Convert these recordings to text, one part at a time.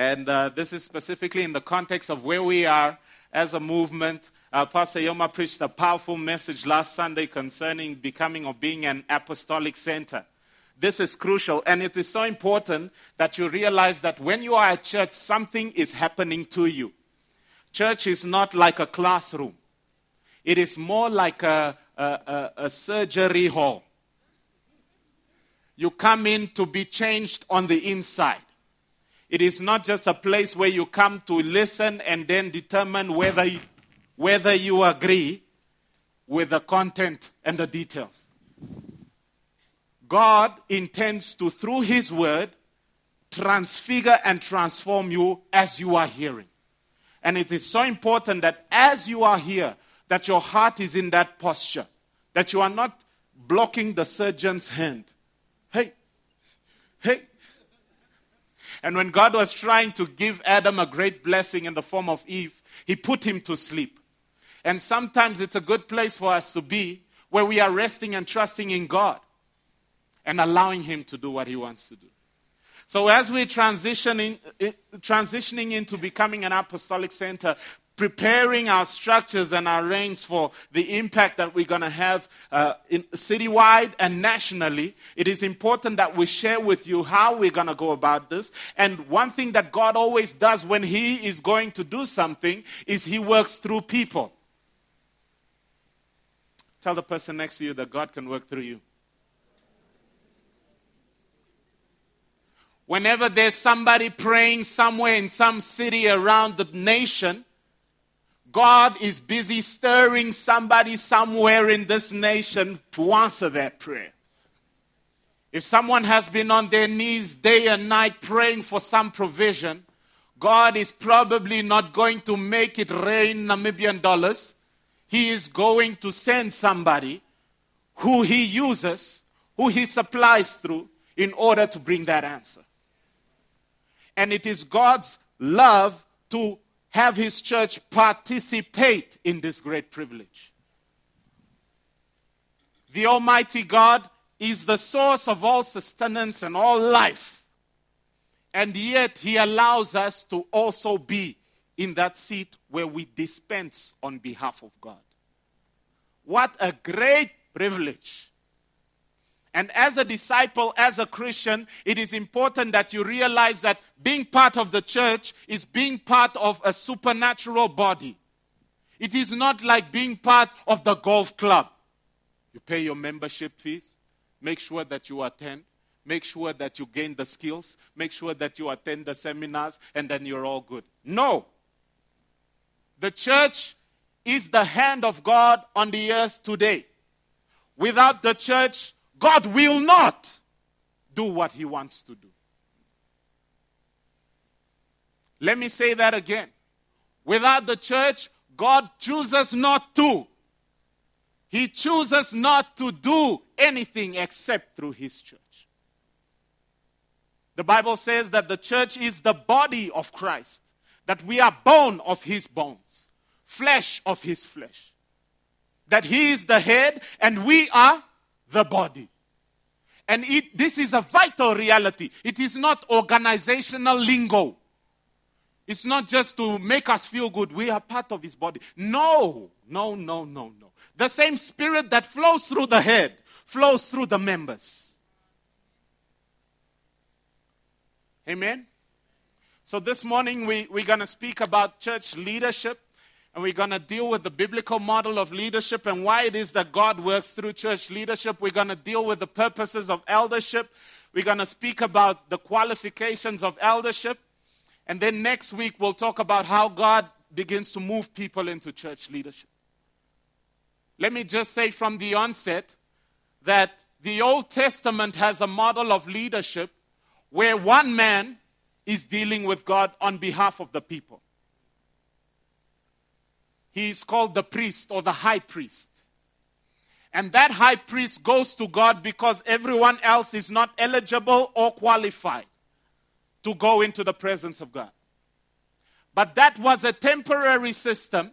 And uh, this is specifically in the context of where we are as a movement. Uh, Pastor Yoma preached a powerful message last Sunday concerning becoming or being an apostolic center. This is crucial, and it is so important that you realize that when you are at church, something is happening to you. Church is not like a classroom, it is more like a, a, a, a surgery hall. You come in to be changed on the inside. It is not just a place where you come to listen and then determine whether you, whether you agree with the content and the details. God intends to, through His Word, transfigure and transform you as you are hearing. And it is so important that as you are here, that your heart is in that posture, that you are not blocking the surgeon's hand. Hey, hey. And when God was trying to give Adam a great blessing in the form of Eve, he put him to sleep. And sometimes it's a good place for us to be where we are resting and trusting in God and allowing Him to do what He wants to do. So, as we're transitioning, eh, transitioning into becoming an apostolic center, preparing our structures and our reins for the impact that we're going to have uh, in, citywide and nationally, it is important that we share with you how we're going to go about this. And one thing that God always does when He is going to do something is He works through people. Tell the person next to you that God can work through you. Whenever there's somebody praying somewhere in some city around the nation, God is busy stirring somebody somewhere in this nation to answer that prayer. If someone has been on their knees day and night praying for some provision, God is probably not going to make it rain Namibian dollars. He is going to send somebody who he uses, who he supplies through, in order to bring that answer. And it is God's love to have his church participate in this great privilege. The Almighty God is the source of all sustenance and all life. And yet, He allows us to also be in that seat where we dispense on behalf of God. What a great privilege and as a disciple, as a Christian, it is important that you realize that being part of the church is being part of a supernatural body. It is not like being part of the golf club. You pay your membership fees, make sure that you attend, make sure that you gain the skills, make sure that you attend the seminars, and then you're all good. No. The church is the hand of God on the earth today. Without the church, God will not do what he wants to do. Let me say that again. Without the church, God chooses not to. He chooses not to do anything except through his church. The Bible says that the church is the body of Christ, that we are bone of his bones, flesh of his flesh, that he is the head and we are the body. And it, this is a vital reality. It is not organizational lingo. It's not just to make us feel good. We are part of his body. No, no, no, no, no. The same spirit that flows through the head flows through the members. Amen? So this morning we, we're going to speak about church leadership and we're going to deal with the biblical model of leadership and why it is that God works through church leadership. We're going to deal with the purposes of eldership. We're going to speak about the qualifications of eldership. And then next week, we'll talk about how God begins to move people into church leadership. Let me just say from the onset that the Old Testament has a model of leadership where one man is dealing with God on behalf of the people. He is called the priest or the high priest. And that high priest goes to God because everyone else is not eligible or qualified to go into the presence of God. But that was a temporary system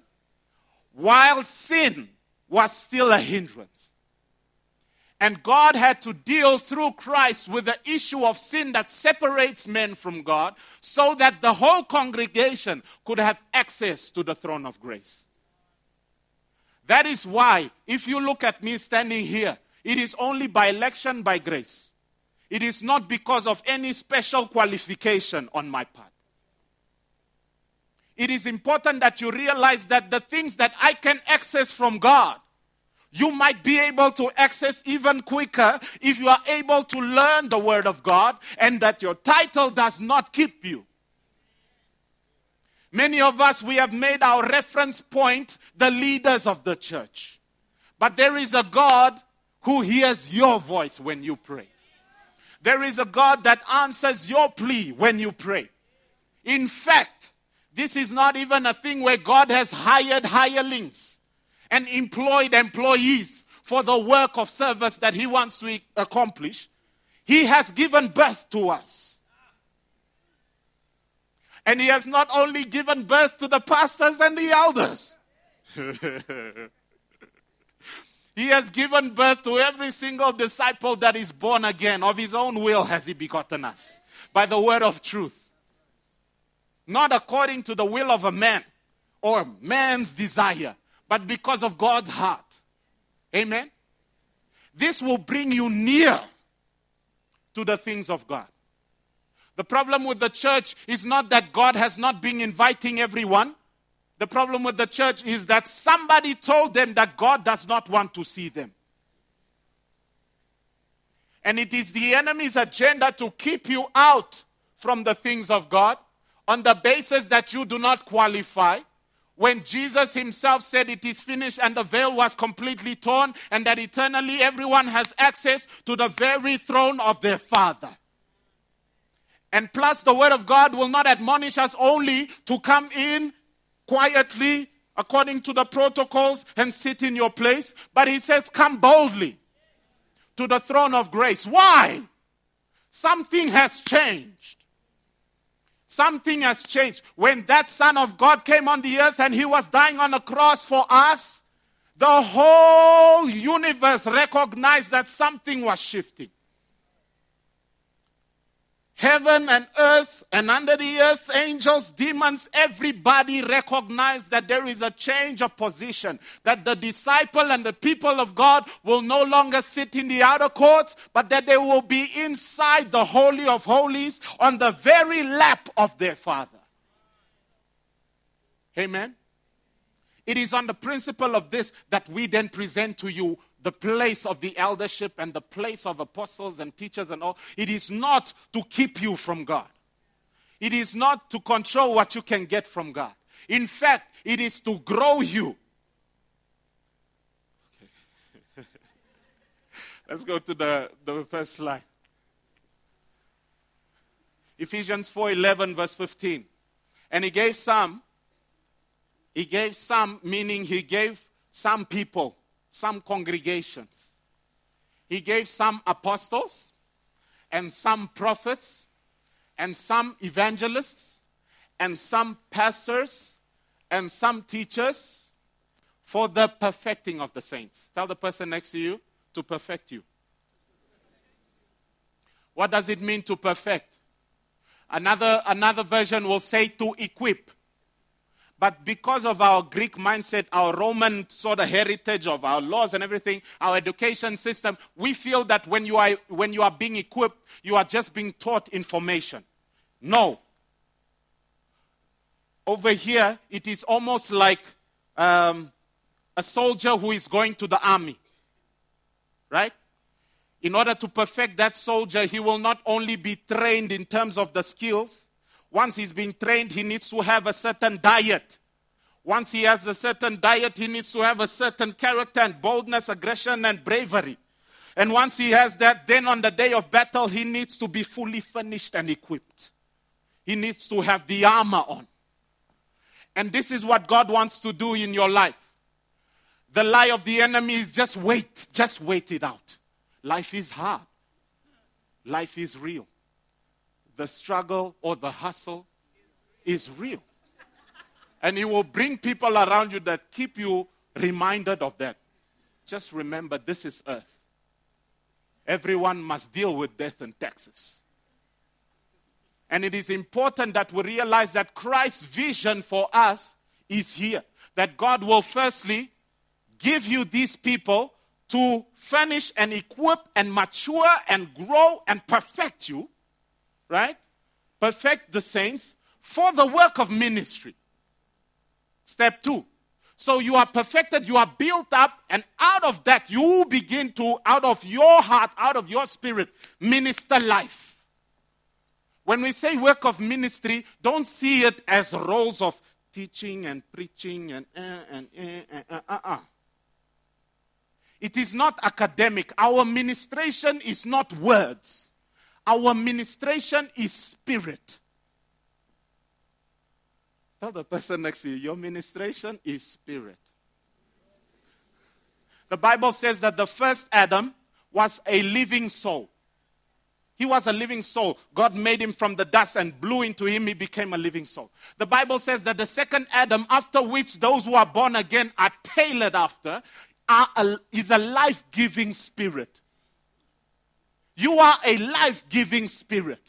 while sin was still a hindrance. And God had to deal through Christ with the issue of sin that separates men from God so that the whole congregation could have access to the throne of grace. That is why, if you look at me standing here, it is only by election by grace. It is not because of any special qualification on my part. It is important that you realize that the things that I can access from God you might be able to access even quicker if you are able to learn the Word of God and that your title does not keep you. Many of us, we have made our reference point the leaders of the church. But there is a God who hears your voice when you pray. There is a God that answers your plea when you pray. In fact, this is not even a thing where God has hired hirelings and employed employees for the work of service that He wants to accomplish, He has given birth to us. And He has not only given birth to the pastors and the elders. He has given birth to every single disciple that is born again. Of his own will has he begotten us by the word of truth. Not according to the will of a man or man's desire, but because of God's heart. Amen. This will bring you near to the things of God. The problem with the church is not that God has not been inviting everyone. The problem with the church is that somebody told them that God does not want to see them. And it is the enemy's agenda to keep you out from the things of God on the basis that you do not qualify, when Jesus himself said it is finished and the veil was completely torn, and that eternally everyone has access to the very throne of their Father. And plus, the Word of God will not admonish us only to come in quietly according to the protocols and sit in your place, but He says, Come boldly to the throne of grace. Why? Something has changed. Something has changed. When that Son of God came on the earth and he was dying on a cross for us, the whole universe recognized that something was shifting. Heaven and earth and under the earth, angels, demons, everybody recognized that there is a change of position. That the disciple and the people of God will no longer sit in the outer courts, but that they will be inside the Holy of Holies on the very lap of their Father. Amen. It is on the principle of this that we then present to you the place of the eldership and the place of apostles and teachers and all, it is not to keep you from God. It is not to control what you can get from God. In fact, it is to grow you. Okay. Let's go to the, the first slide. Ephesians 4:11 verse 15. And he gave some he gave some meaning he gave some people some congregations. He gave some apostles and some prophets and some evangelists and some pastors and some teachers for the perfecting of the saints. Tell the person next to you to perfect you. What does it mean to perfect? Another, another version will say to equip. But because of our Greek mindset, our Roman sort of heritage of our laws and everything, our education system, we feel that when you are, when you are being equipped, you are just being taught information. No. Over here, it is almost like um, a soldier who is going to the army. Right? In order to perfect that soldier, he will not only be trained in terms of the skills, once he's been trained, he needs to have a certain diet. Once he has a certain diet, he needs to have a certain character and boldness, aggression, and bravery. And once he has that, then on the day of battle, he needs to be fully furnished and equipped. He needs to have the armor on. And this is what God wants to do in your life. The lie of the enemy is just wait, just wait it out. Life is hard, life is real the struggle or the hustle is real. And it will bring people around you that keep you reminded of that. Just remember this is earth. everyone must deal with death and taxes. And it is important that we realize that Christ's vision for us is here. That God will firstly give you these people to furnish and equip and mature and grow and perfect you, right? Perfect the saints for the work of ministry. Step two. So you are perfected, you are built up, and out of that, you begin to, out of your heart, out of your spirit, minister life. When we say work of ministry, don't see it as roles of teaching and preaching and uh, and uh, uh, uh, uh. It is not academic. Our ministration is not words. Our ministration is spirit. Tell the person next to you, your ministration is spirit. The Bible says that the first Adam was a living soul. He was a living soul. God made him from the dust and blew into him. He became a living soul. The Bible says that the second Adam, after which those who are born again are tailored after, are a, is a life giving spirit. You are a life giving spirit.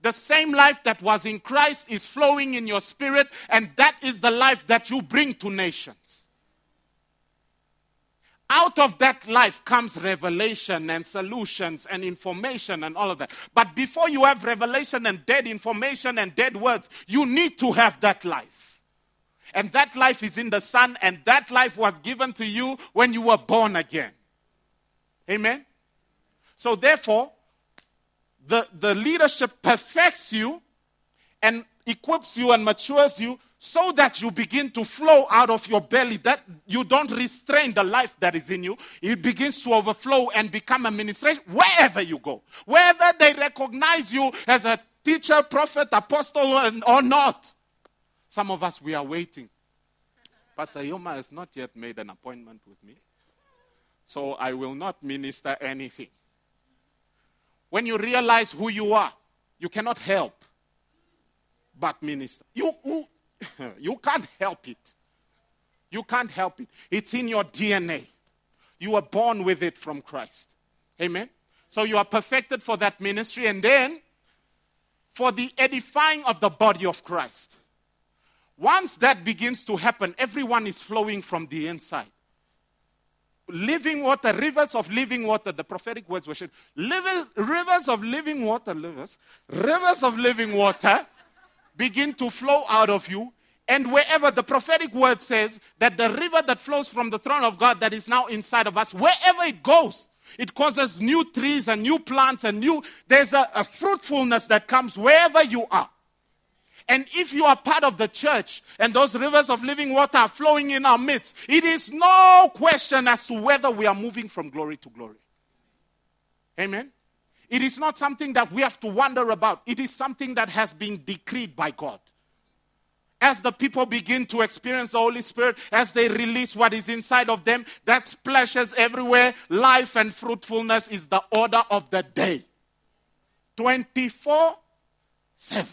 The same life that was in Christ is flowing in your spirit, and that is the life that you bring to nations. Out of that life comes revelation and solutions and information and all of that. But before you have revelation and dead information and dead words, you need to have that life. And that life is in the Son, and that life was given to you when you were born again. Amen? So, therefore, the, the leadership perfects you and equips you and matures you so that you begin to flow out of your belly, that you don't restrain the life that is in you. It begins to overflow and become a ministration wherever you go. Whether they recognize you as a teacher, prophet, apostle, or not. Some of us, we are waiting. Pastor Yoma has not yet made an appointment with me. So I will not minister anything. When you realize who you are, you cannot help but minister. You, you, can't help it. You can't help it. It's in your DNA. You were born with it from Christ. Amen. So you are perfected for that ministry and then for the edifying of the body of Christ. Once that begins to happen, everyone is flowing from the inside. Living water, rivers of living water, the prophetic words were shared. Rivers of living water, rivers, rivers of living water begin to flow out of you. And wherever the prophetic word says that the river that flows from the throne of God that is now inside of us, wherever it goes, it causes new trees and new plants and new, there's a, a fruitfulness that comes wherever you are. And if you are part of the church and those rivers of living water are flowing in our midst, it is no question as to whether we are moving from glory to glory. Amen. It is not something that we have to wonder about. It is something that has been decreed by God. As the people begin to experience the Holy Spirit, as they release what is inside of them, that splashes everywhere. Life and fruitfulness is the order of the day. 24 7.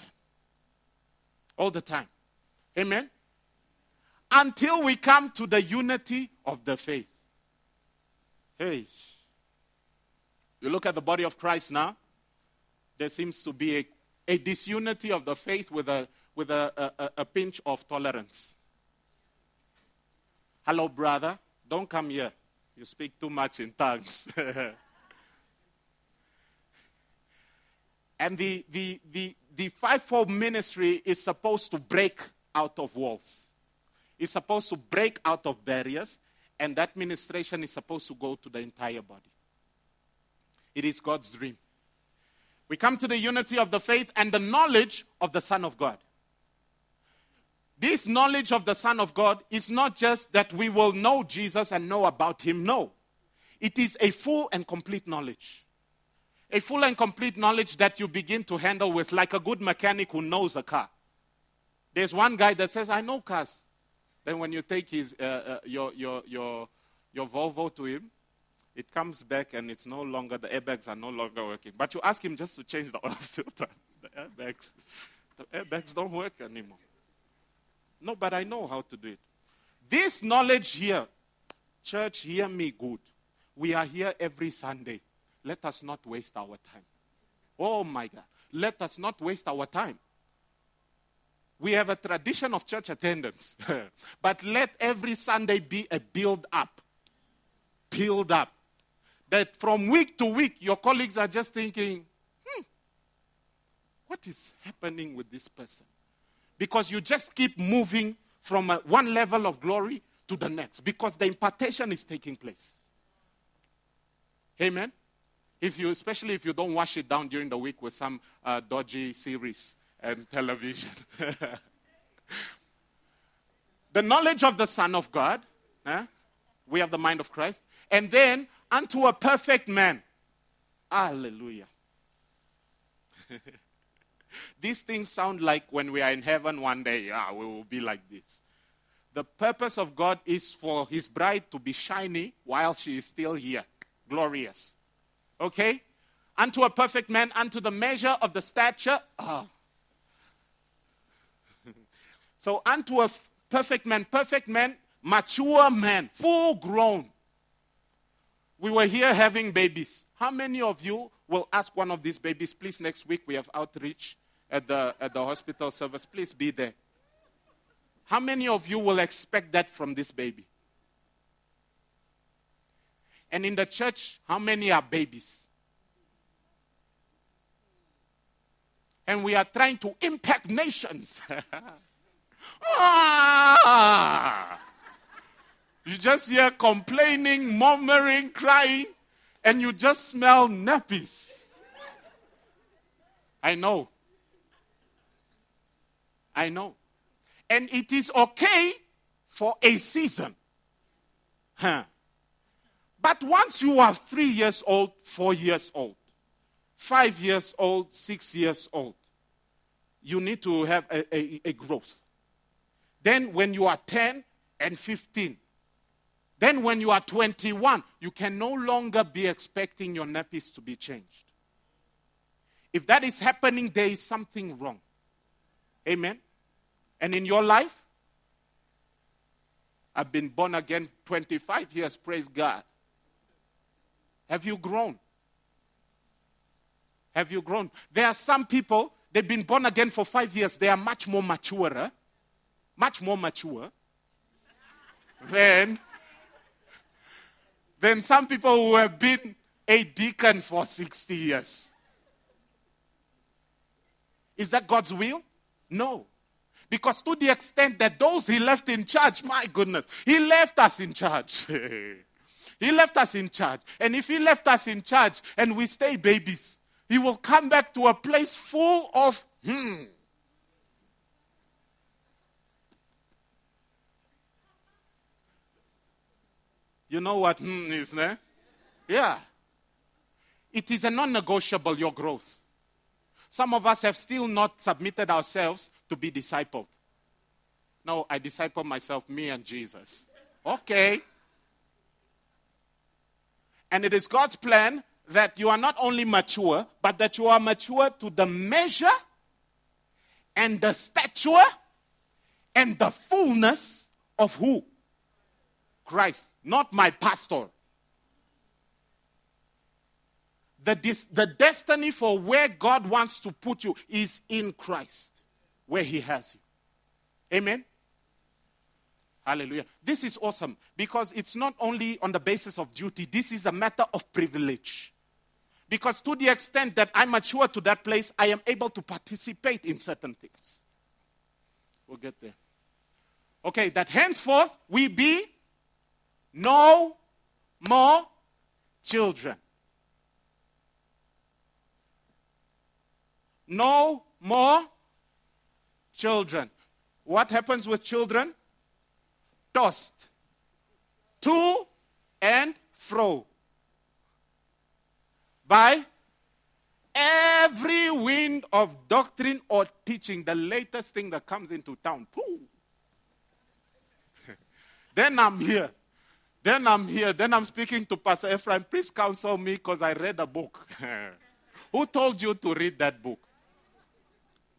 All the time. Amen? Until we come to the unity of the faith. Hey. You look at the body of Christ now, there seems to be a, a disunity of the faith with, a, with a, a, a pinch of tolerance. Hello, brother. Don't come here. You speak too much in tongues. and the, the, the, the fivefold ministry is supposed to break out of walls. It's supposed to break out of barriers, and that ministration is supposed to go to the entire body. It is God's dream. We come to the unity of the faith and the knowledge of the Son of God. This knowledge of the Son of God is not just that we will know Jesus and know about him. No. It is a full and complete knowledge. A full and complete knowledge that you begin to handle with, like a good mechanic who knows a car. There's one guy that says, I know cars. Then when you take his, uh, uh, your, your, your, your Volvo to him, it comes back and it's no longer, the airbags are no longer working. But you ask him just to change the oil filter. The airbags, the airbags don't work anymore. No, but I know how to do it. This knowledge here, church, hear me good. We are here every Sunday. Let us not waste our time. Oh my God. Let us not waste our time. We have a tradition of church attendance, but let every Sunday be a build up. Build up. That from week to week, your colleagues are just thinking, hmm, what is happening with this person? Because you just keep moving from a, one level of glory to the next because the impartation is taking place. Amen. If you, especially if you don't wash it down during the week with some uh, dodgy series and television. the knowledge of the Son of God, eh? we have the mind of Christ, and then unto a perfect man. Hallelujah. These things sound like when we are in heaven one day, yeah, we will be like this. The purpose of God is for his bride to be shiny while she is still here, glorious. Okay? Unto a perfect man, unto the measure of the stature. Oh. so, unto a perfect man, perfect man, mature man, full grown. We were here having babies. How many of you will ask one of these babies, please, next week we have outreach at the, at the hospital service, please be there. How many of you will expect that from this baby? And in the church, how many are babies? And we are trying to impact nations. ah! You just hear complaining, murmuring, crying, and you just smell nappies. I know. I know. And it is okay for a season. Huh. But once you are three years old, four years old, five years old, six years old, you need to have a, a, a growth. Then, when you are 10 and 15, then when you are 21, you can no longer be expecting your nappies to be changed. If that is happening, there is something wrong. Amen. And in your life, I've been born again 25 years, praise God. Have you grown? Have you grown? There are some people, they've been born again for five years, they are much more mature, eh? much more mature than, than some people who have been a deacon for 60 years. Is that God's will? No. Because to the extent that those he left in charge, my goodness, he left us in charge. he left us in charge. And if he left us in charge and we stay babies, he will come back to a place full of hmm. You know what hmm is, ne? Yeah. It is a non negotiable, your growth. Some of us have still not submitted ourselves to be discipled. No, I disciple myself, me and Jesus. Okay. And it is God's plan that you are not only mature, but that you are mature to the measure and the stature and the fullness of who? Christ, not my pastor the, dis- the destiny for where God wants to put you is in Christ, where He has you. Amen? Hallelujah. This is awesome because it's not only on the basis of duty, this is a matter of privilege. Because to the extent that I mature to that place, I am able to participate in certain things. We'll get there. Okay, that henceforth we be no more children. no more children. What happens with children? Tossed to and fro by every wind of doctrine or teaching, the latest thing that comes into town. then I'm here. Then I'm here. Then I'm speaking to Pastor Ephraim. Please counsel me because I read a book. Who told you to read that book?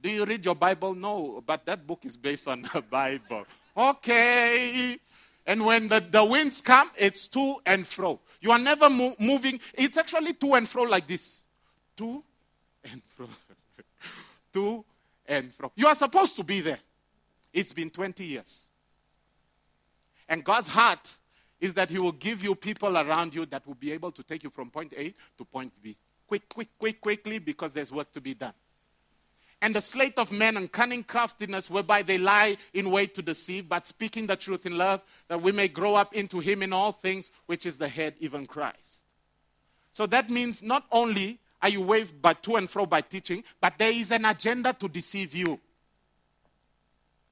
Do you read your Bible? No, but that book is based on the Bible. Okay. And when the, the winds come, it's to and fro. You are never mo- moving. It's actually to and fro like this. To and fro. to and fro. You are supposed to be there. It's been 20 years. And God's heart is that He will give you people around you that will be able to take you from point A to point B. Quick, quick, quick, quickly, because there's work to be done. And the sleight of men and cunning craftiness whereby they lie in wait to deceive, but speaking the truth in love, that we may grow up into Him in all things, which is the head, even Christ. So that means not only are you waved by to and fro by teaching, but there is an agenda to deceive you.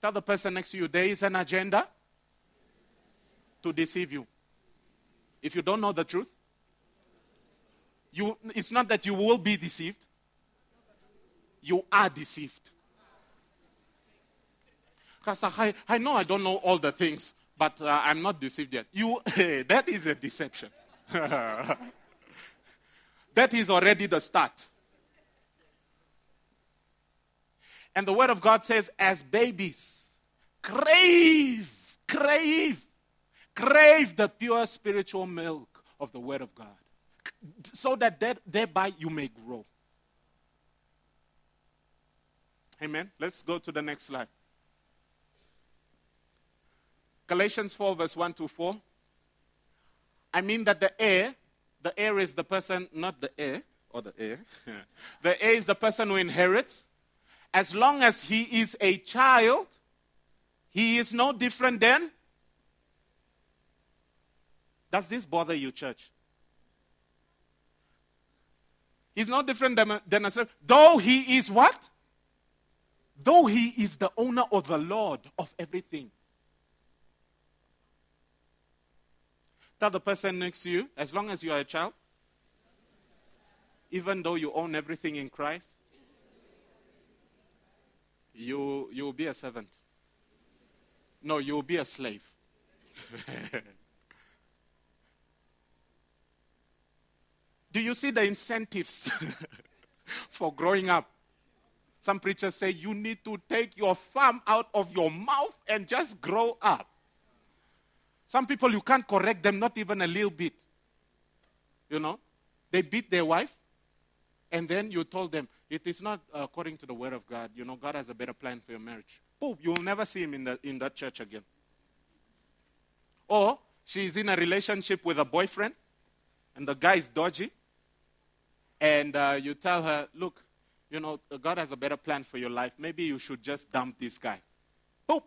Tell the person next to you, there is an agenda to deceive you. If you don't know the truth, you, it's not that you will be deceived, you are deceived. Because I, I know I don't know all the things, but uh, I'm not deceived yet. You, that is a deception. that is already the start. And the Word of God says, as babies, crave, crave Crave the pure spiritual milk of the Word of God so that thereby you may grow. Amen. Let's go to the next slide. Galatians 4, verse 1 to 4. I mean that the heir, the heir is the person, not the heir, or the heir. the heir is the person who inherits. As long as he is a child, he is no different than does this bother you, church? He's no different than a, than a slave. Though he is what? Though he is the owner of the Lord of everything. Tell the person next to you, as long as you are a child, even though you own everything in Christ, you, you will be a servant. No, you will be a slave. Do you see the incentives for growing up? Some preachers say you need to take your thumb out of your mouth and just grow up. Some people, you can't correct them, not even a little bit. You know, they beat their wife, and then you told them, it is not according to the word of God. You know, God has a better plan for your marriage. Boom, you will never see him in, the, in that church again. Or she's in a relationship with a boyfriend, and the guy is dodgy, and uh, you tell her, look, you know, God has a better plan for your life. Maybe you should just dump this guy. Boop.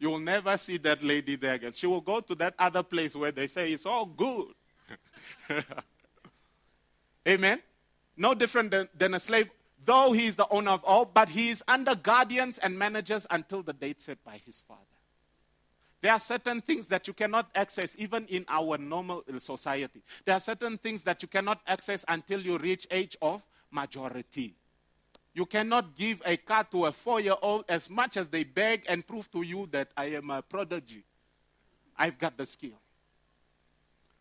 You will never see that lady there again. She will go to that other place where they say it's all good. Amen? No different than, than a slave, though he is the owner of all, but he is under guardians and managers until the date set by his father. There are certain things that you cannot access even in our normal society. There are certain things that you cannot access until you reach age of majority. You cannot give a car to a four-year-old as much as they beg and prove to you that I am a prodigy. I've got the skill.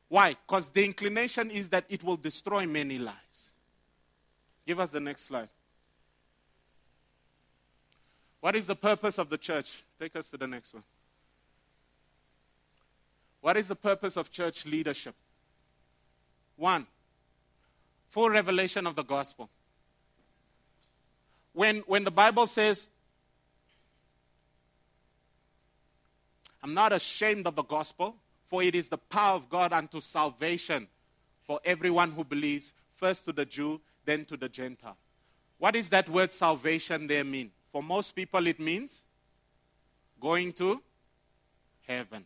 Why? Because the inclination is that it will destroy many lives. Give us the next slide. What is the purpose of the church? Take us to the next one. What is the purpose of church leadership? One, full revelation of the gospel. When, when the Bible says, I'm not ashamed of the gospel, for it is the power of God unto salvation for everyone who believes, first to the Jew, then to the Gentile. What does that word salvation there mean? For most people, it means going to heaven.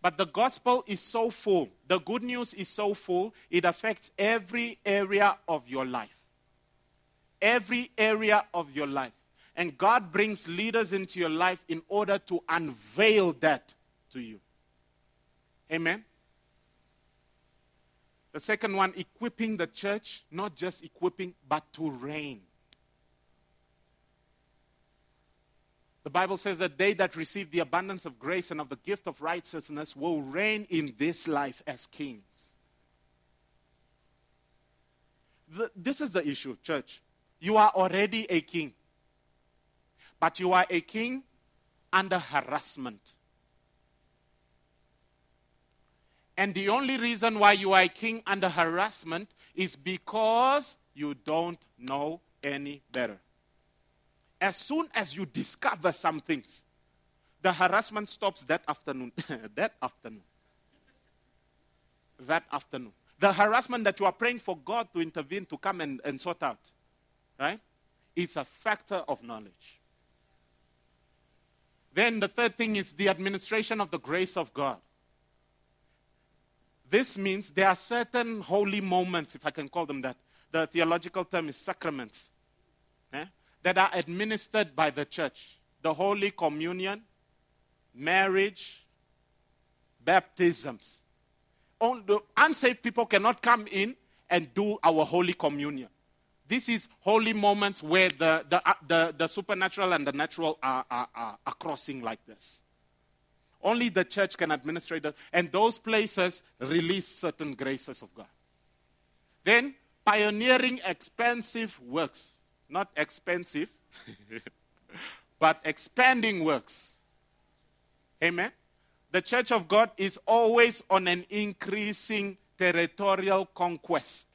But the gospel is so full, the good news is so full, it affects every area of your life. Every area of your life. And God brings leaders into your life in order to unveil that to you. Amen. The second one, equipping the church, not just equipping, but to reign. The Bible says that they that receive the abundance of grace and of the gift of righteousness will reign in this life as kings. The, this is the issue, church. You are already a king, but you are a king under harassment. And the only reason why you are a king under harassment is because you don't know any better. As soon as you discover some things, the harassment stops that afternoon. that afternoon. That afternoon. The harassment that you are praying for God to intervene to come and, and sort out, right? It's a factor of knowledge. Then the third thing is the administration of the grace of God. This means there are certain holy moments, if I can call them that. The theological term is sacraments, eh, that are administered by the church. The Holy Communion, marriage, baptisms. Only unsaved people cannot come in and do our Holy Communion. This is holy moments where the, the, uh, the, the, supernatural and the natural are, are, are, are crossing like this. Only the church can administrate that. And those places release certain graces of God. Then, pioneering expensive works. Not expensive, but expanding works. Amen? The church of God is always on an increasing territorial conquest.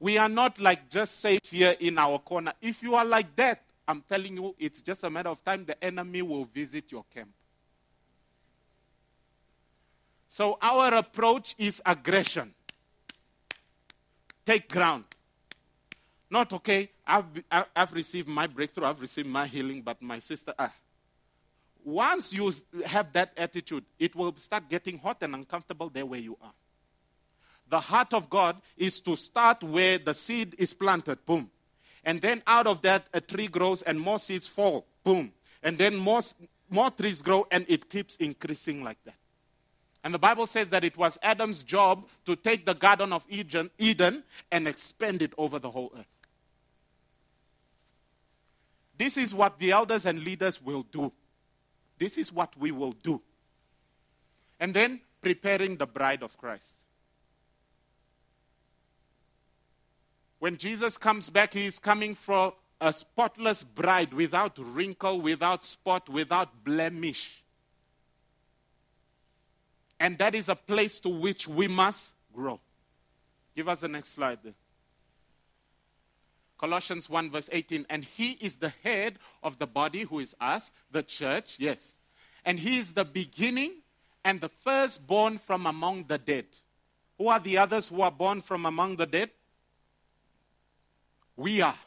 We are not like just safe here in our corner. If you are like that, I'm telling you, it's just a matter of time the enemy will visit your camp. So our approach is aggression. Take ground. Not okay, I've, I've received my breakthrough, I've received my healing, but my sister, ah. Once you have that attitude, it will start getting hot and uncomfortable there where you are. The heart of God is to start where the seed is planted, boom. And then out of that, a tree grows and more seeds fall, boom. And then more, more trees grow and it keeps increasing like that. And the Bible says that it was Adam's job to take the Garden of Eden, Eden and expand it over the whole earth. This is what the elders and leaders will do. This is what we will do. And then preparing the bride of Christ. When Jesus comes back, he is coming for a spotless bride without wrinkle, without spot, without blemish. And that is a place to which we must grow. Give us the next slide there. Colossians 1, verse 18. And he is the head of the body, who is us, the church, yes. And he is the beginning and the firstborn from among the dead. Who are the others who are born from among the dead? We are.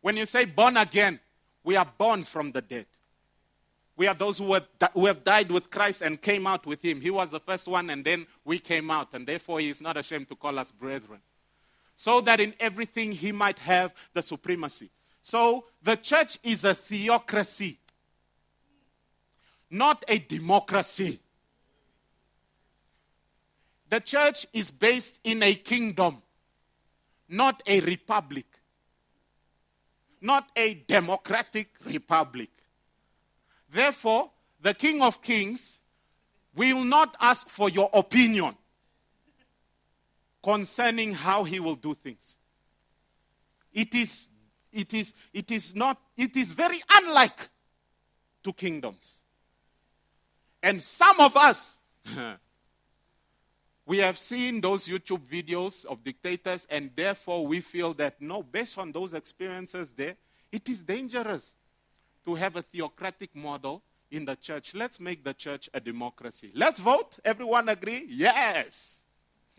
When you say born again, we are born from the dead. We are those who have, who have died with Christ and came out with him. He was the first one, and then we came out, and therefore he is not ashamed to call us brethren. So that in everything he might have the supremacy. So the church is a theocracy, not a democracy. The church is based in a kingdom, not a republic, not a democratic republic. Therefore, the King of Kings will not ask for your opinion concerning how he will do things. It is, it is, it is not, it is very unlike to kingdoms. And some of us, we have seen those YouTube videos of dictators, and therefore we feel that no, based on those experiences there, it is dangerous to have a theocratic model in the church. Let's make the church a democracy. Let's vote. Everyone agree? Yes.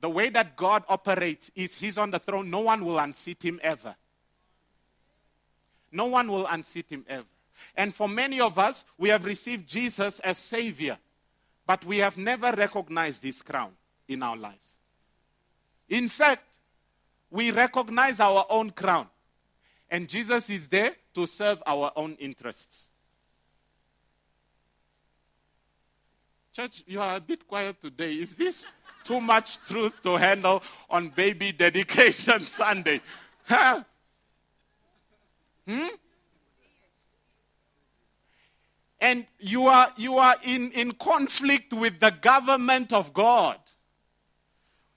the way that God operates is He's on the throne. No one will unseat Him ever. No one will unseat Him ever. And for many of us, we have received Jesus as Savior, but we have never recognized His crown in our lives. In fact, we recognize our own crown. And Jesus is there to serve our own interests. Church, you are a bit quiet today. Is this too much truth to handle on baby dedication Sunday? Huh? Hmm? And you are, you are in, in conflict with the government of God.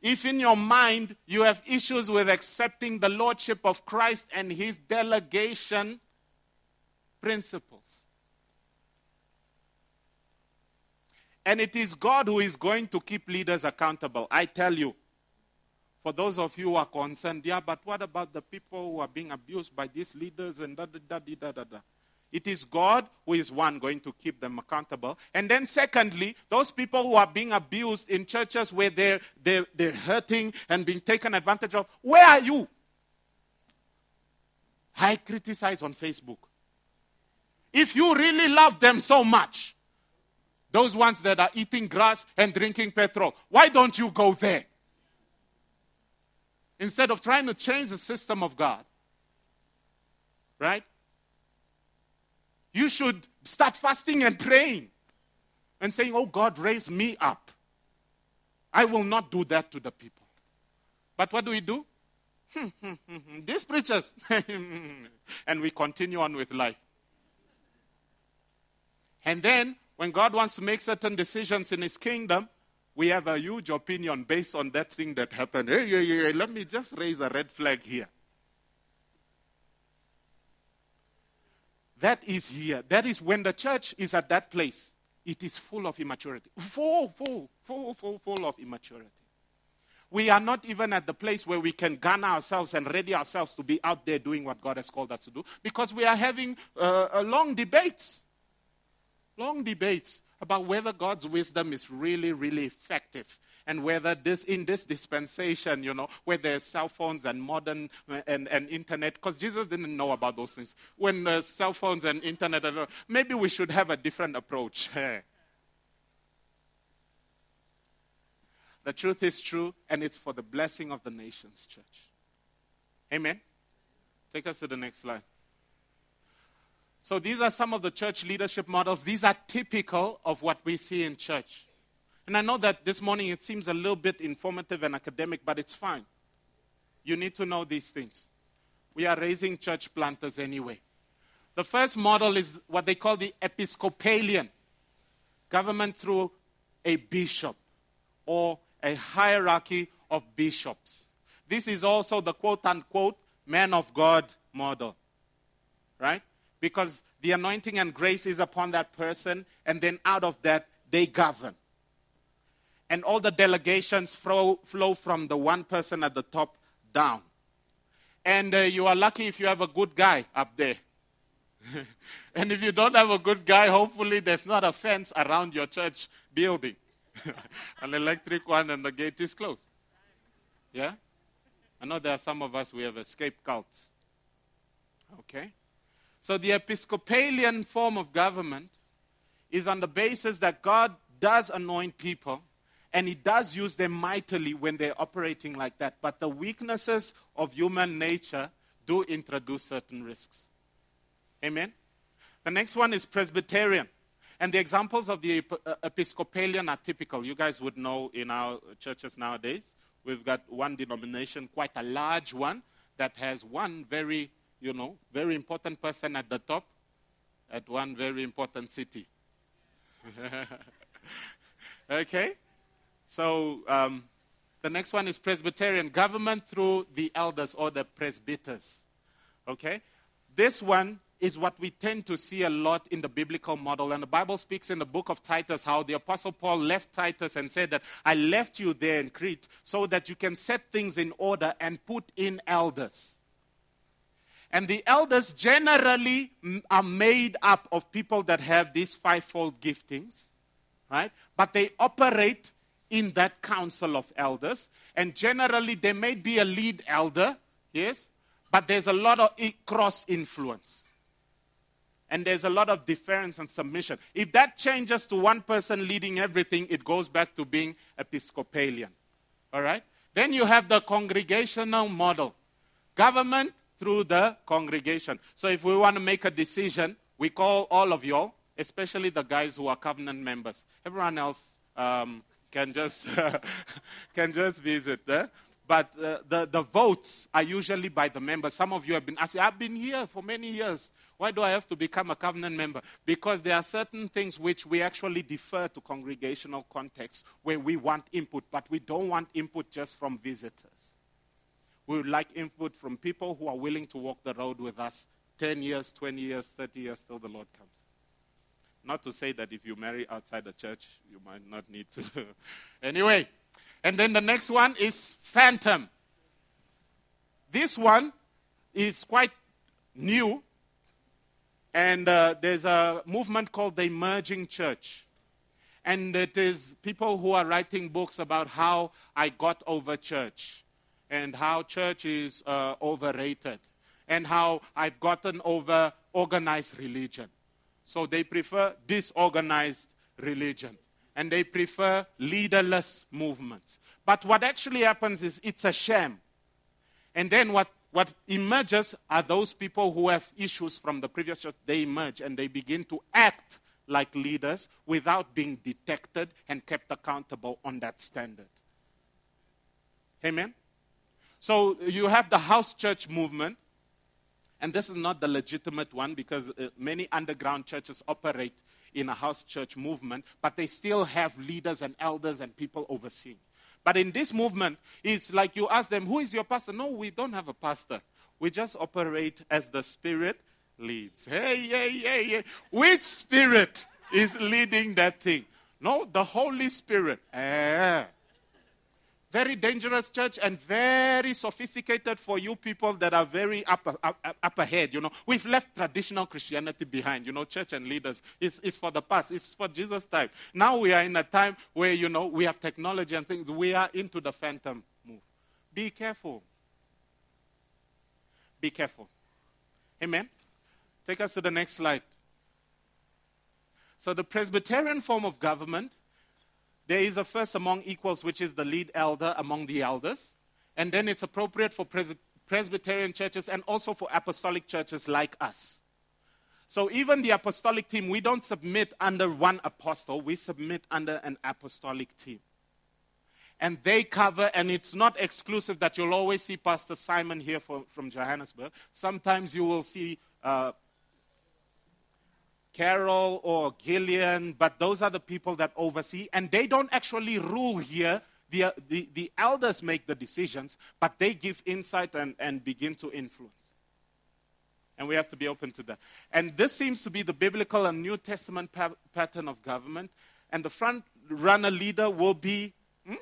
If in your mind you have issues with accepting the Lordship of Christ and His delegation principles, And it is God who is going to keep leaders accountable. I tell you. For those of you who are concerned, yeah, but what about the people who are being abused by these leaders and da da da da da da? It is God who is one going to keep them accountable. And then, secondly, those people who are being abused in churches where they're, they're, they're hurting and being taken advantage of, where are you? I criticize on Facebook. If you really love them so much, those ones that are eating grass and drinking petrol, why don't you go there? Instead of trying to change the system of God. Right? You should start fasting and praying and saying, Oh God, raise me up. I will not do that to the people. But what do we do? These preachers. and we continue on with life. And then, when God wants to make certain decisions in His kingdom, we have a huge opinion based on that thing that happened. Hey, hey, hey, let me just raise a red flag here. That is here. That is when the church is at that place. It is full of immaturity. Full, full, full, full, full of immaturity. We are not even at the place where we can gun ourselves and ready ourselves to be out there doing what God has called us to do because we are having uh, long debates. Long debates about whether God's wisdom is really, really effective and whether this in this dispensation, you know, where there's cell phones and modern uh, and, and internet, because Jesus didn't know about those things. When uh, cell phones and internet, maybe we should have a different approach. The truth is true, and it's for the blessing of the nations, church. Amen. Take us to the next slide. So, these are some of the church leadership models. These are typical of what we see in church. And I know that this morning it seems a little bit informative and academic, but it's fine. You need to know these things. We are raising church planters anyway. The first model is what they call the Episcopalian government through a bishop or a hierarchy of bishops. This is also the quote unquote man of God model, right? Because the anointing and grace is upon that person, and then out of that, they govern. And all the delegations flow, flow from the one person at the top down. And uh, you are lucky if you have a good guy up there. and if you don't have a good guy, hopefully there's not a fence around your church building. an electric one and the gate is closed. Yeah? I know there are some of us we have escaped cults. Okay? So the Episcopalian form of government is on the basis that God does anoint people and He does use them mightily when they're operating like that. But the weaknesses of human nature do introduce certain risks. Amen? The next one is Presbyterian. And the examples of the uh, Episcopalian are typical. You guys would know in our churches nowadays, we've got one denomination, quite a large one, that has one very, you know, very important person at the top at one very important city. okay? So um, the next one is Presbyterian government through the elders or the presbyters. Okay? This one is what we tend to see a lot in the biblical model. And the Bible speaks in the book of Titus how the Apostle Paul left Titus and said that I left you there in Crete so that you can set things in order and put in elders. And the elders generally are made up of people that have these fivefold giftings, right? But they operate in that council of elders. And generally, there may be a lead elder, yes, but there's a lot of cross influence and there's a lot of deference and submission. If that changes to one person leading everything, it goes back to being Episcopalian. All right? Then you have the congregational model government through the congregation. So if we want to make a decision, we call all of y'all, especially the guys who are covenant members. Everyone else um, can just can just visit. Eh? But uh, the, the votes are usually by the members. Some of you have been asking, I've been here for many years. Why do I have to become a covenant member? Because there are certain things which we actually defer to congregational contexts where we want input, but we don't want input just from visitors. We would like input from people who are willing to walk the road with us 10 years, 20 years, 30 years till the Lord comes. Not to say that if you marry outside the church, you might not need to. anyway, and then the next one is phantom. This one is quite new, and uh, there's a movement called the Emerging Church. And it is people who are writing books about how I got over church and how church is uh, overrated and how I've gotten over organized religion. So they prefer disorganized religion and they prefer leaderless movements. But what actually happens is it's a sham. And then what, what emerges are those people who have issues from the previous church. They emerge and they begin to act like leaders without being detected and kept accountable on that standard. Amen? So you have the house church movement, and this is not the legitimate one because uh, many underground churches operate in a house church movement, but they still have leaders and elders and people overseeing. But in this movement, it's like you ask them, Who is your pastor? No, we don't have a pastor. We just operate as the Spirit leads. Hey, hey, hey, hey. Which Spirit is leading that thing? No, the Holy Spirit. Eh. Very dangerous church and very sophisticated for you people that are very up, up, up ahead. You know, we've left traditional Christianity behind. You know, church and leaders. It's, it's for the past. It's for Jesus' time. Now we are in a time where, you know, we have technology and things. We are into the phantom move. Be careful. Be careful. Amen. Take us to the next slide. So, the Presbyterian form of government there is a first among equals, which is the lead elder among the elders. And then it's appropriate for Pres- Presbyterian churches and also for apostolic churches like us. So even the apostolic team, we don't submit under one apostle, we submit under an apostolic team. And they cover, and it's not exclusive that you'll always see Pastor Simon here for, from Johannesburg. Sometimes you will see uh, Carol or Gillian, but those are the people that oversee, and they don't actually rule here. The, the, the elders make the decisions, but they give insight and, and begin to influence. And we have to be open to that. And this seems to be the biblical and New Testament pa- pattern of government. And the front runner leader will be, hmm?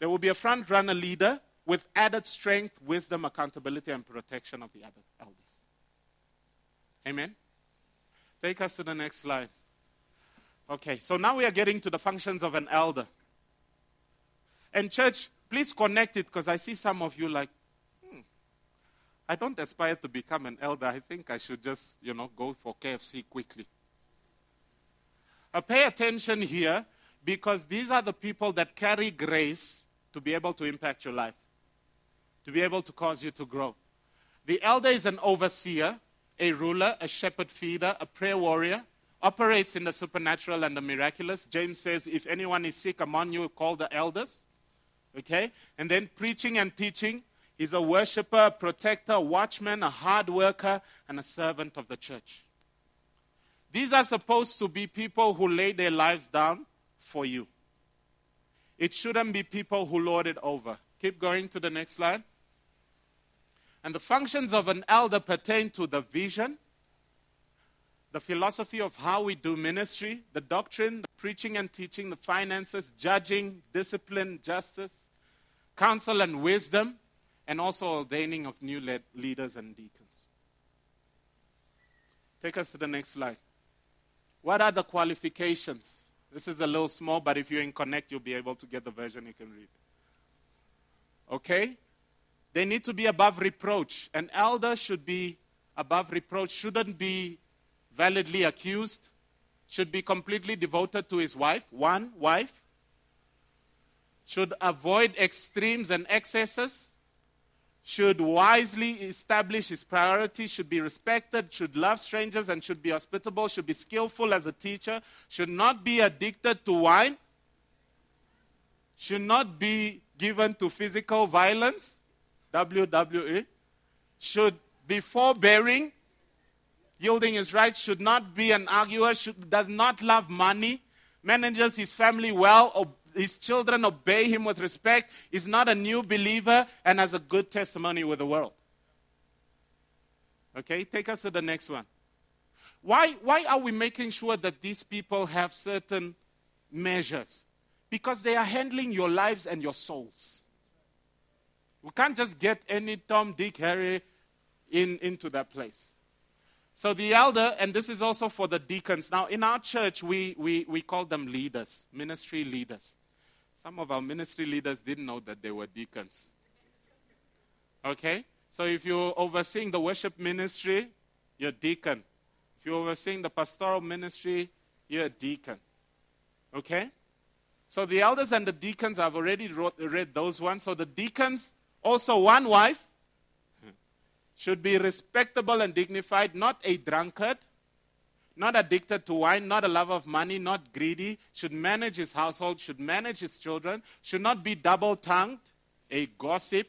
there will be a front runner leader with added strength, wisdom, accountability, and protection of the other elders. Amen? Take us to the next slide. Okay, so now we are getting to the functions of an elder. And, church, please connect it because I see some of you like, hmm, I don't aspire to become an elder. I think I should just, you know, go for KFC quickly. Uh, pay attention here because these are the people that carry grace to be able to impact your life, to be able to cause you to grow. The elder is an overseer a ruler, a shepherd feeder, a prayer warrior, operates in the supernatural and the miraculous. James says, if anyone is sick among you, call the elders. Okay? And then preaching and teaching. He's a worshiper, a protector, a watchman, a hard worker, and a servant of the church. These are supposed to be people who lay their lives down for you. It shouldn't be people who lord it over. Keep going to the next slide. And the functions of an elder pertain to the vision, the philosophy of how we do ministry, the doctrine, the preaching and teaching, the finances, judging, discipline, justice, counsel and wisdom, and also ordaining of new leaders and deacons. Take us to the next slide. What are the qualifications? This is a little small, but if you're in Connect, you'll be able to get the version you can read. Okay? They need to be above reproach. An elder should be above reproach, shouldn't be validly accused, should be completely devoted to his wife, one wife, should avoid extremes and excesses, should wisely establish his priorities, should be respected, should love strangers, and should be hospitable, should be skillful as a teacher, should not be addicted to wine, should not be given to physical violence, WWE, should be forbearing, yielding his rights, should not be an arguer, should, does not love money, manages his family well, his children obey him with respect, is not a new believer, and has a good testimony with the world. Okay, take us to the next one. Why, why are we making sure that these people have certain measures? Because they are handling your lives and your souls. We can't just get any Tom, Dick, Harry in, into that place. So the elder, and this is also for the deacons. Now, in our church, we, we, we call them leaders, ministry leaders. Some of our ministry leaders didn't know that they were deacons. Okay? So if you're overseeing the worship ministry, you're a deacon. If you're overseeing the pastoral ministry, you're a deacon. Okay? So the elders and the deacons, I've already wrote, read those ones. So the deacons, also one wife, should be respectable and dignified, not a drunkard, not addicted to wine, not a lover of money, not greedy, should manage his household, should manage his children, should not be double tongued, a gossip,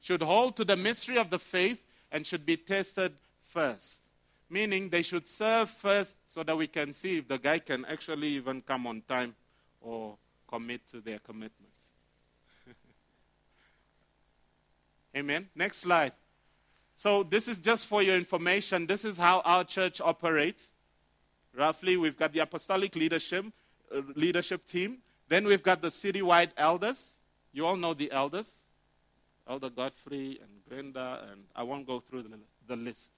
should hold to the mystery of the faith, and should be tested first. Meaning they should serve first so that we can see if the guy can actually even come on time or commit to their commitments. Amen. Next slide. So, this is just for your information. This is how our church operates. Roughly, we've got the apostolic leadership, uh, leadership team. Then we've got the citywide elders. You all know the elders Elder Godfrey and Brenda, and I won't go through the, the list.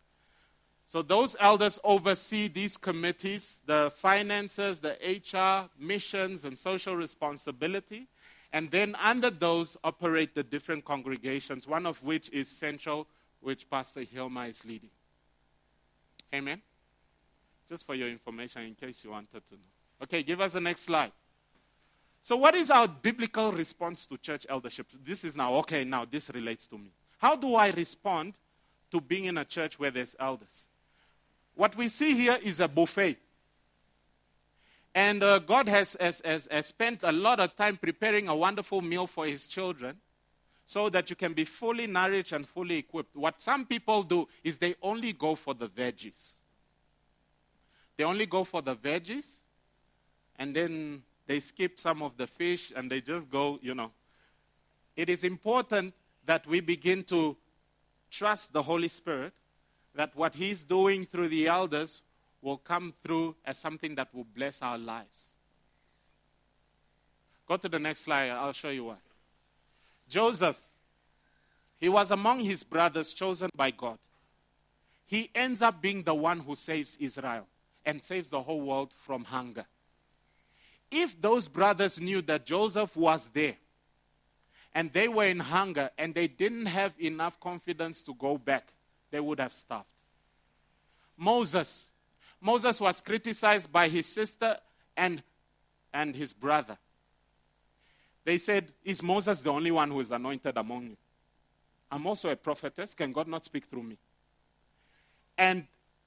So, those elders oversee these committees the finances, the HR, missions, and social responsibility. And then under those operate the different congregations, one of which is Central which Pastor Hilma is leading. Amen? Just for your information, in case you wanted to know. Okay, give us the next slide. So, what is our biblical response to church eldership? This is now, okay, now this relates to me. How do I respond to being in a church where there's elders? What we see here is a buffet. And uh, God has, has, has, has spent a lot of time preparing a wonderful meal for his children so that you can be fully nourished and fully equipped. What some people do is they only go for the veggies. They only go for the veggies, and then they skip some of the fish and they just go, you know. It is important that we begin to trust the Holy Spirit that what He's doing through the elders will come through as something that will bless our lives. Go to the next slide, I'll show you why. Joseph, he was among his brothers chosen by God. He ends up being the one who saves Israel and saves the whole world from hunger. If those brothers knew that Joseph was there and they were in hunger and they didn't have enough confidence to go back, they would have starved. Moses. Moses was criticized by his sister and, and his brother. They said, Is Moses the only one who is anointed among you? I'm also a prophetess. Can God not speak through me? And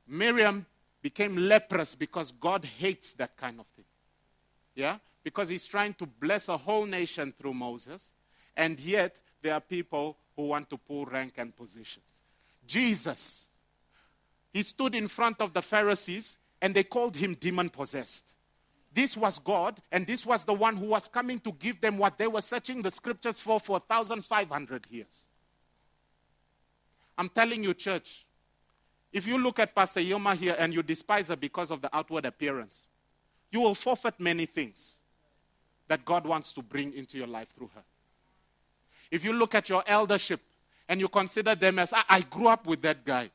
Miriam became leprous because God hates that kind of thing. Yeah? Because he's trying to bless a whole nation through Moses. And yet, there are people who want to pull rank and positions. Jesus, he stood in front of the Pharisees and they called him demon possessed. This was God, and this was the one who was coming to give them what they were searching the scriptures for for 1,500 years. I'm telling you, church, if you look at Pastor Yoma here and you despise her because of the outward appearance, you will forfeit many things that God wants to bring into your life through her. If you look at your eldership and you consider them as, I, I grew up with that guy,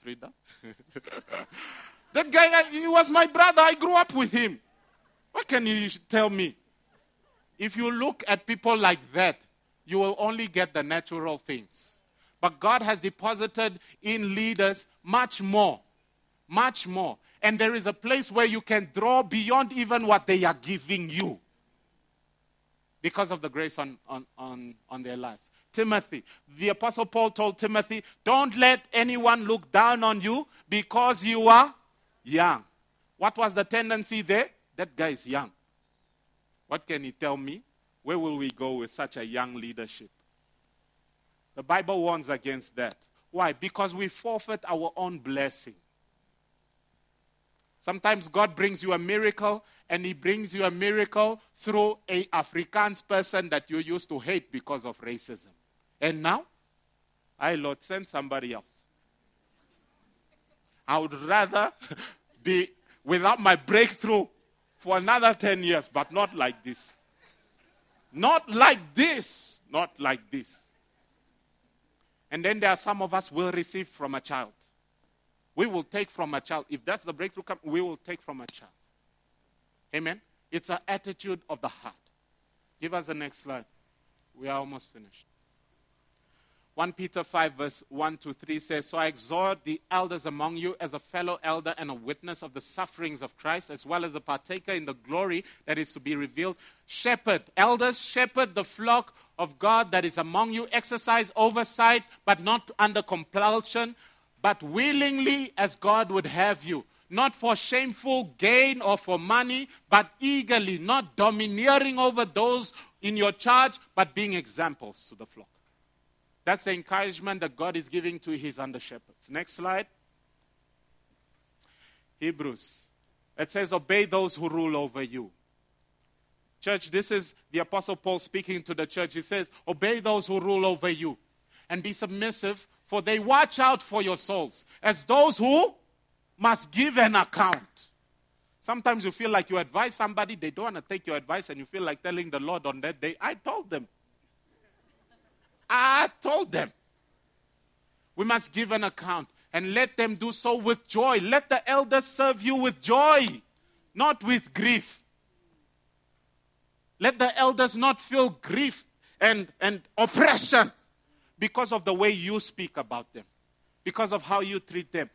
Frida. that guy, uh, he was my brother, I grew up with him. What can you tell me? If you look at people like that, you will only get the natural things. But God has deposited in leaders much more. Much more. And there is a place where you can draw beyond even what they are giving you because of the grace on, on, on, on their lives. Timothy, the Apostle Paul told Timothy, Don't let anyone look down on you because you are young. What was the tendency there? That guy is young. What can he tell me? Where will we go with such a young leadership? The Bible warns against that. Why? Because we forfeit our own blessing. Sometimes God brings you a miracle, and He brings you a miracle through a Afrikaans person that you used to hate because of racism. And now, I Lord, send somebody else. I would rather be without my breakthrough for another 10 years, but not like this. Not like this. Not like this. And then there are some of us will receive from a child. We will take from a child. If that's the breakthrough, we will take from a child. Amen. It's an attitude of the heart. Give us the next slide. We are almost finished. 1 Peter 5, verse 1 to 3 says, So I exhort the elders among you as a fellow elder and a witness of the sufferings of Christ, as well as a partaker in the glory that is to be revealed. Shepherd, elders, shepherd the flock of God that is among you. Exercise oversight, but not under compulsion, but willingly as God would have you. Not for shameful gain or for money, but eagerly, not domineering over those in your charge, but being examples to the flock. That's the encouragement that God is giving to his under shepherds. Next slide. Hebrews. It says, Obey those who rule over you. Church, this is the Apostle Paul speaking to the church. He says, Obey those who rule over you and be submissive, for they watch out for your souls as those who must give an account. Sometimes you feel like you advise somebody, they don't want to take your advice, and you feel like telling the Lord on that day, I told them. I told them. We must give an account and let them do so with joy. Let the elders serve you with joy, not with grief. Let the elders not feel grief and, and oppression because of the way you speak about them, because of how you treat them.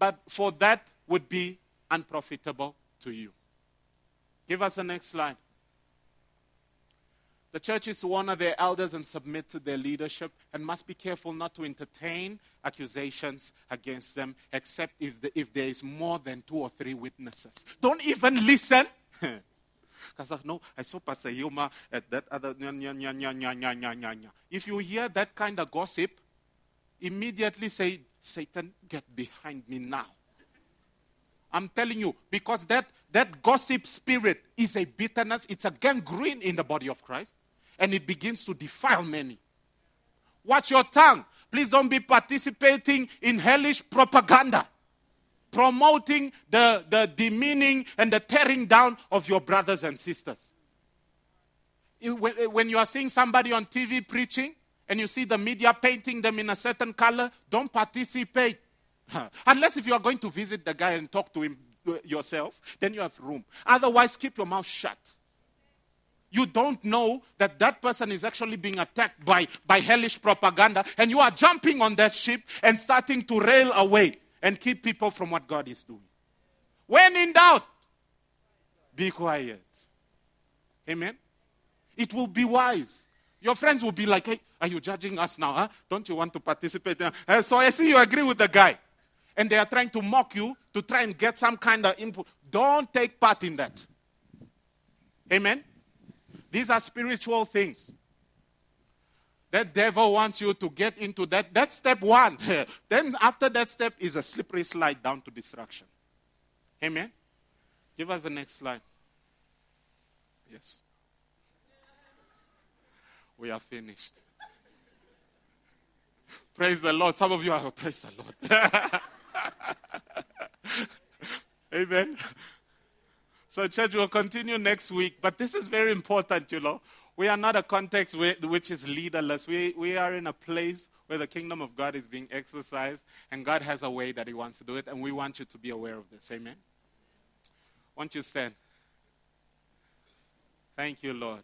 But for that would be unprofitable to you. Give us the next slide. The church is to honor their elders and submit to their leadership and must be careful not to entertain accusations against them except if there is more than two or three witnesses. Don't even listen. Because no, I saw Pastor Yuma at that other. If you hear that kind of gossip, immediately say, Satan, get behind me now. I'm telling you, because that, that gossip spirit is a bitterness, it's a gangrene in the body of Christ and it begins to defile many. Watch your tongue. Please don't be participating in hellish propaganda, promoting the, the demeaning and the tearing down of your brothers and sisters. When you are seeing somebody on TV preaching and you see the media painting them in a certain color, don't participate. Unless if you are going to visit the guy and talk to him uh, yourself, then you have room. Otherwise, keep your mouth shut you don't know that that person is actually being attacked by, by hellish propaganda, and you are jumping on that ship and starting to rail away and keep people from what God is doing. When in doubt, be quiet. Amen? It will be wise. Your friends will be like, hey, are you judging us now? Huh? Don't you want to participate? Uh, so I see you agree with the guy. And they are trying to mock you to try and get some kind of input. Don't take part in that. Amen? These are spiritual things. That devil wants you to get into that. That's step one. then after that step is a slippery slide down to destruction. Amen? Give us the next slide. Yes. We are finished. praise the Lord. Some of you are, oh, praise the Lord. Amen. So, church will continue next week, but this is very important, you know. We are not a context which is leaderless. We, we are in a place where the kingdom of God is being exercised, and God has a way that He wants to do it, and we want you to be aware of this. Amen. Won't you stand? Thank you, Lord.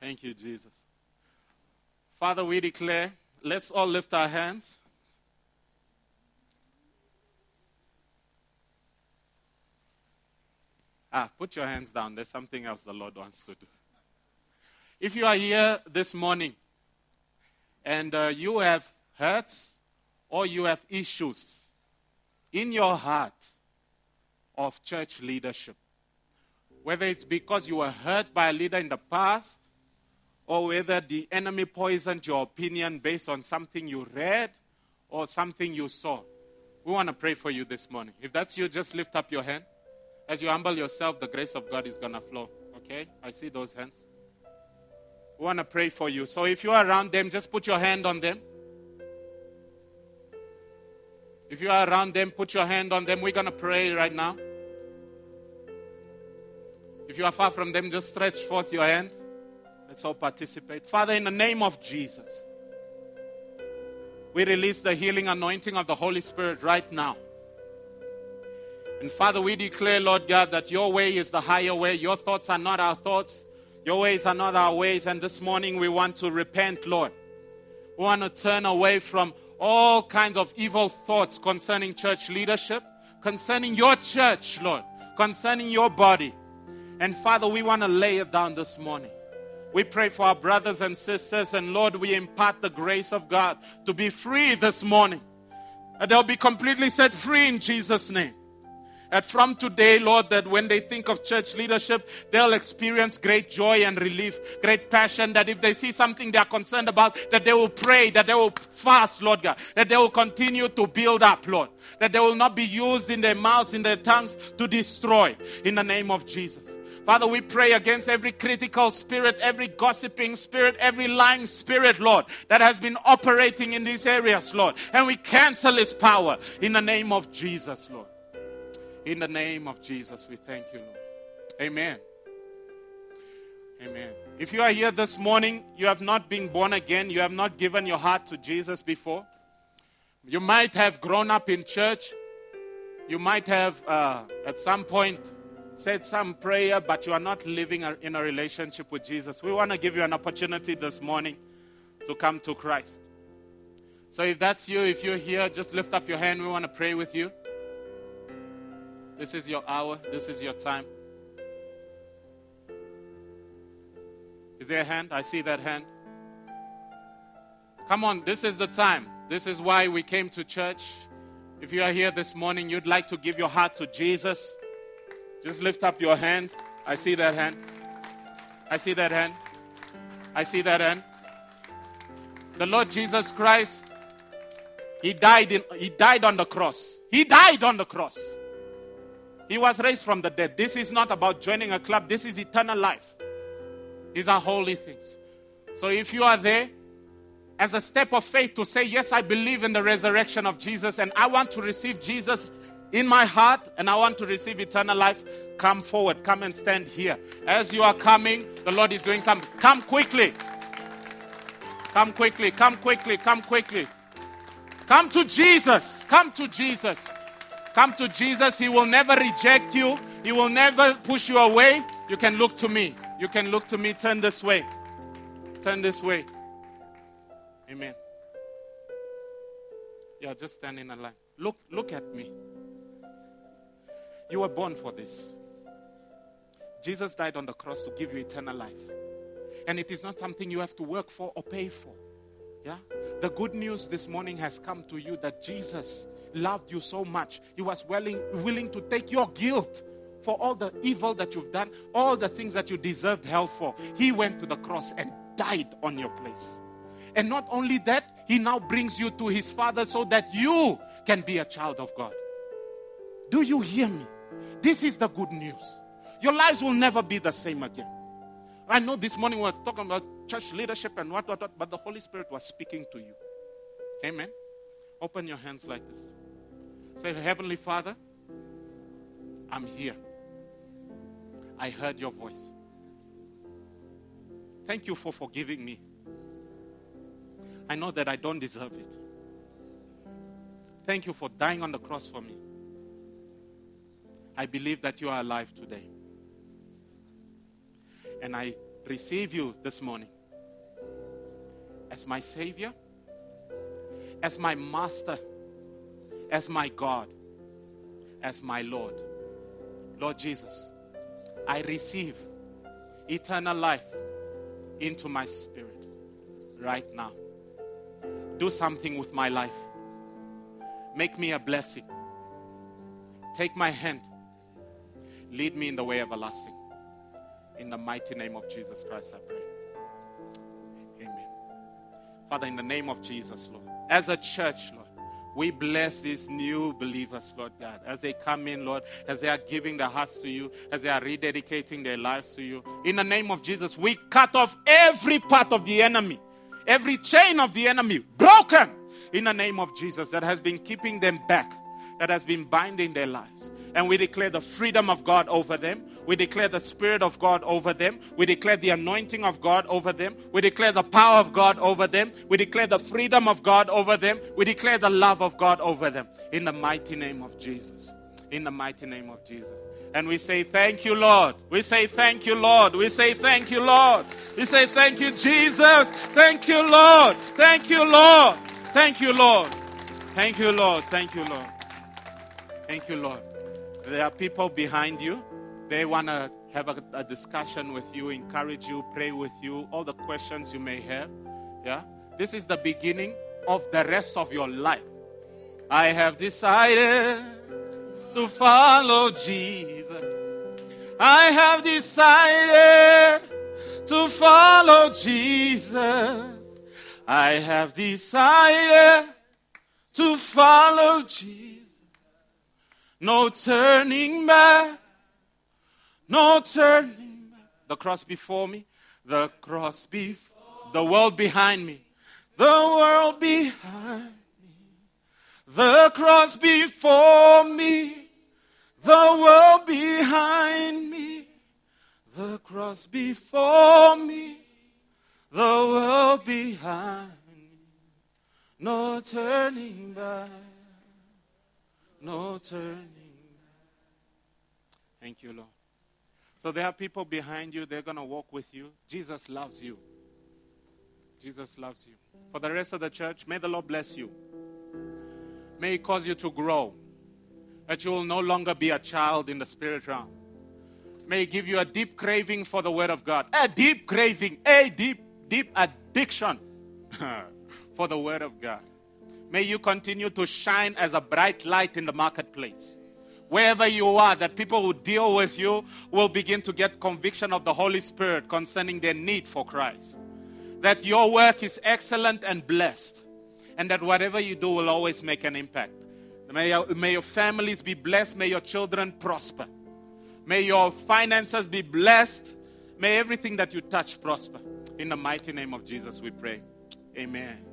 Thank you, Jesus. Father, we declare, let's all lift our hands. Ah, put your hands down. There's something else the Lord wants to do. If you are here this morning and uh, you have hurts or you have issues in your heart of church leadership, whether it's because you were hurt by a leader in the past or whether the enemy poisoned your opinion based on something you read or something you saw, we want to pray for you this morning. If that's you, just lift up your hand. As you humble yourself, the grace of God is going to flow. Okay? I see those hands. We want to pray for you. So if you are around them, just put your hand on them. If you are around them, put your hand on them. We're going to pray right now. If you are far from them, just stretch forth your hand. Let's all participate. Father, in the name of Jesus, we release the healing anointing of the Holy Spirit right now. And Father, we declare, Lord God, that your way is the higher way. Your thoughts are not our thoughts. Your ways are not our ways. And this morning we want to repent, Lord. We want to turn away from all kinds of evil thoughts concerning church leadership, concerning your church, Lord, concerning your body. And Father, we want to lay it down this morning. We pray for our brothers and sisters, and Lord, we impart the grace of God to be free this morning. And they'll be completely set free in Jesus' name. And from today, Lord, that when they think of church leadership, they'll experience great joy and relief, great passion. That if they see something they are concerned about, that they will pray, that they will fast, Lord God, that they will continue to build up, Lord, that they will not be used in their mouths, in their tongues to destroy, in the name of Jesus. Father, we pray against every critical spirit, every gossiping spirit, every lying spirit, Lord, that has been operating in these areas, Lord. And we cancel its power in the name of Jesus, Lord. In the name of Jesus, we thank you, Lord. Amen. Amen. If you are here this morning, you have not been born again, you have not given your heart to Jesus before. You might have grown up in church. You might have, uh, at some point, said some prayer, but you are not living in a relationship with Jesus. We want to give you an opportunity this morning to come to Christ. So if that's you, if you're here, just lift up your hand. We want to pray with you. This is your hour. This is your time. Is there a hand? I see that hand. Come on, this is the time. This is why we came to church. If you are here this morning, you'd like to give your heart to Jesus, just lift up your hand. I see that hand. I see that hand. I see that hand. The Lord Jesus Christ, He died, in, he died on the cross. He died on the cross. He was raised from the dead. This is not about joining a club, this is eternal life. These are holy things. So if you are there, as a step of faith to say, Yes, I believe in the resurrection of Jesus and I want to receive Jesus in my heart and I want to receive eternal life, come forward. Come and stand here. As you are coming, the Lord is doing something. Come quickly. Come quickly. Come quickly. Come quickly. Come to Jesus. Come to Jesus. Come to Jesus. He will never reject you, He will never push you away. You can look to me. You can look to me. Turn this way. Turn this way. Amen. Yeah, just stand in a line. Look, look at me. You were born for this. Jesus died on the cross to give you eternal life. And it is not something you have to work for or pay for. Yeah? The good news this morning has come to you that Jesus loved you so much. He was willing, willing to take your guilt for all the evil that you've done, all the things that you deserved hell for. He went to the cross and died on your place. And not only that, He now brings you to His Father so that you can be a child of God. Do you hear me? This is the good news. Your lives will never be the same again. I know this morning we we're talking about church leadership and what, what, what, but the Holy Spirit was speaking to you. Amen. Open your hands like this. Say, Heavenly Father, I'm here. I heard your voice. Thank you for forgiving me. I know that I don't deserve it. Thank you for dying on the cross for me. I believe that you are alive today. And I receive you this morning as my Savior, as my Master as my God, as my Lord. Lord Jesus, I receive eternal life into my spirit right now. Do something with my life. Make me a blessing. Take my hand. Lead me in the way everlasting. In the mighty name of Jesus Christ, I pray. Amen. Father, in the name of Jesus, Lord, as a church, Lord, we bless these new believers, Lord God, as they come in, Lord, as they are giving their hearts to you, as they are rededicating their lives to you. In the name of Jesus, we cut off every part of the enemy, every chain of the enemy broken. in the name of Jesus that has been keeping them back, that has been binding their lives. And we declare the freedom of God over them. We declare the Spirit of God over them. We declare the anointing of God over them. We declare the power of God over them. We declare the freedom of God over them. We declare the love of God over them. In the mighty name of Jesus. In the mighty name of Jesus. And we say, Thank you, Lord. We say, Thank you, Lord. We say, Thank you, Lord. We say, Thank you, Jesus. Thank you, Lord. Thank you, Lord. Thank you, Lord. Thank you, Lord. Thank you, Lord. Thank you, Lord. There are people behind you. They want to have a, a, discussion with you, encourage you, pray with you, all the questions you may have. Yeah? This is the beginning of the rest of your life. I have decided to follow Jesus. I have decided to follow Jesus. I have decided to follow Jesus. No turning back. No turning back. The cross before me. The cross before. The world behind me. The world behind me. The cross before me. The world behind me. The cross before me. The world behind me. No turning back no turning Thank you, Lord. So there are people behind you, they're going to walk with you. Jesus loves you. Jesus loves you. For the rest of the church, may the Lord bless you. May He cause you to grow, that you will no longer be a child in the spirit realm. May He give you a deep craving for the Word of God, a deep craving, a deep, deep addiction for the Word of God. May you continue to shine as a bright light in the marketplace. Wherever you are, that people who deal with you will begin to get conviction of the Holy Spirit concerning their need for Christ. That your work is excellent and blessed, and that whatever you do will always make an impact. May your, may your families be blessed, may your children prosper, may your finances be blessed, may everything that you touch prosper. In the mighty name of Jesus, we pray. Amen.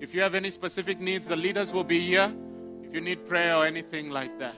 If you have any specific needs, the leaders will be here. If you need prayer or anything like that.